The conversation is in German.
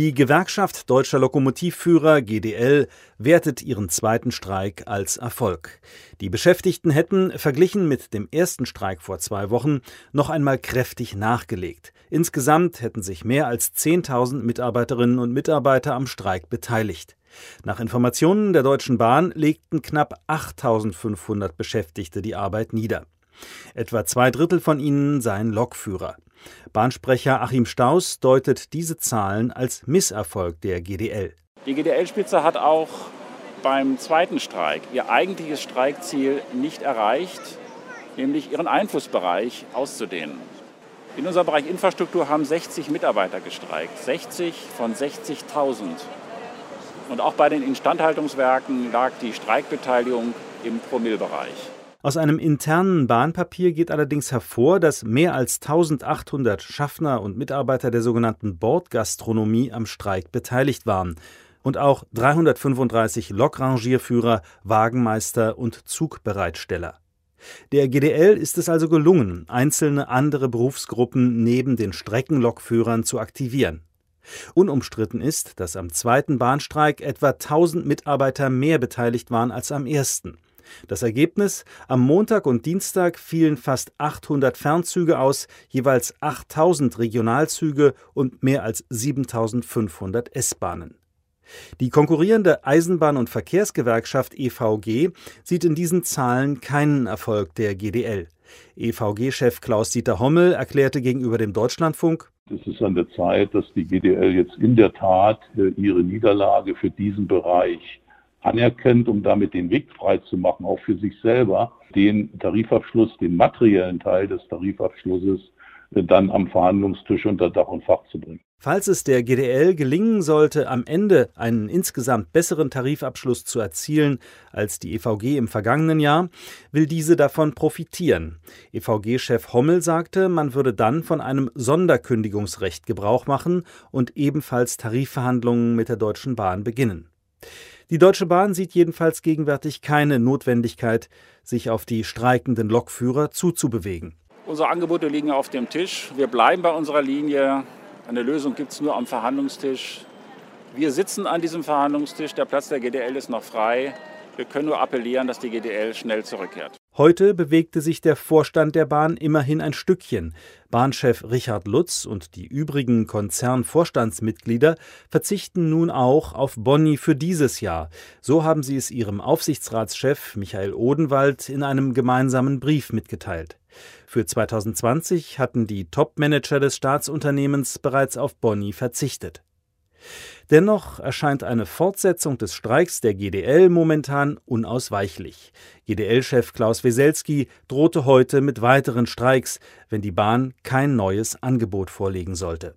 Die Gewerkschaft Deutscher Lokomotivführer GDL wertet ihren zweiten Streik als Erfolg. Die Beschäftigten hätten, verglichen mit dem ersten Streik vor zwei Wochen, noch einmal kräftig nachgelegt. Insgesamt hätten sich mehr als 10.000 Mitarbeiterinnen und Mitarbeiter am Streik beteiligt. Nach Informationen der Deutschen Bahn legten knapp 8.500 Beschäftigte die Arbeit nieder. Etwa zwei Drittel von ihnen seien Lokführer. Bahnsprecher Achim Staus deutet diese Zahlen als Misserfolg der GDL. Die GDL-Spitze hat auch beim zweiten Streik ihr eigentliches Streikziel nicht erreicht, nämlich ihren Einflussbereich auszudehnen. In unserem Bereich Infrastruktur haben 60 Mitarbeiter gestreikt, 60 von 60.000. Und auch bei den Instandhaltungswerken lag die Streikbeteiligung im Promillbereich. Aus einem internen Bahnpapier geht allerdings hervor, dass mehr als 1800 Schaffner und Mitarbeiter der sogenannten Bordgastronomie am Streik beteiligt waren und auch 335 Lokrangierführer, Wagenmeister und Zugbereitsteller. Der GDL ist es also gelungen, einzelne andere Berufsgruppen neben den Streckenlokführern zu aktivieren. Unumstritten ist, dass am zweiten Bahnstreik etwa 1000 Mitarbeiter mehr beteiligt waren als am ersten. Das Ergebnis: Am Montag und Dienstag fielen fast 800 Fernzüge aus, jeweils 8000 Regionalzüge und mehr als 7500 S-Bahnen. Die konkurrierende Eisenbahn- und Verkehrsgewerkschaft EVG sieht in diesen Zahlen keinen Erfolg der GDL. EVG-Chef Klaus-Dieter Hommel erklärte gegenüber dem Deutschlandfunk, es ist an der Zeit, dass die GDL jetzt in der Tat äh, ihre Niederlage für diesen Bereich anerkennt, um damit den Weg frei zu machen, auch für sich selber, den Tarifabschluss, den materiellen Teil des Tarifabschlusses äh, dann am Verhandlungstisch unter Dach und Fach zu bringen. Falls es der GDL gelingen sollte, am Ende einen insgesamt besseren Tarifabschluss zu erzielen als die EVG im vergangenen Jahr, will diese davon profitieren. EVG-Chef Hommel sagte, man würde dann von einem Sonderkündigungsrecht Gebrauch machen und ebenfalls Tarifverhandlungen mit der Deutschen Bahn beginnen. Die Deutsche Bahn sieht jedenfalls gegenwärtig keine Notwendigkeit, sich auf die streikenden Lokführer zuzubewegen. Unsere Angebote liegen auf dem Tisch. Wir bleiben bei unserer Linie. Eine Lösung gibt es nur am Verhandlungstisch. Wir sitzen an diesem Verhandlungstisch. Der Platz der GDL ist noch frei. Wir können nur appellieren, dass die GDL schnell zurückkehrt. Heute bewegte sich der Vorstand der Bahn immerhin ein Stückchen. Bahnchef Richard Lutz und die übrigen Konzernvorstandsmitglieder verzichten nun auch auf Bonni für dieses Jahr. So haben sie es ihrem Aufsichtsratschef Michael Odenwald in einem gemeinsamen Brief mitgeteilt. Für 2020 hatten die Top-Manager des Staatsunternehmens bereits auf Bonni verzichtet. Dennoch erscheint eine Fortsetzung des Streiks der GDL momentan unausweichlich. GDL-Chef Klaus Weselski drohte heute mit weiteren Streiks, wenn die Bahn kein neues Angebot vorlegen sollte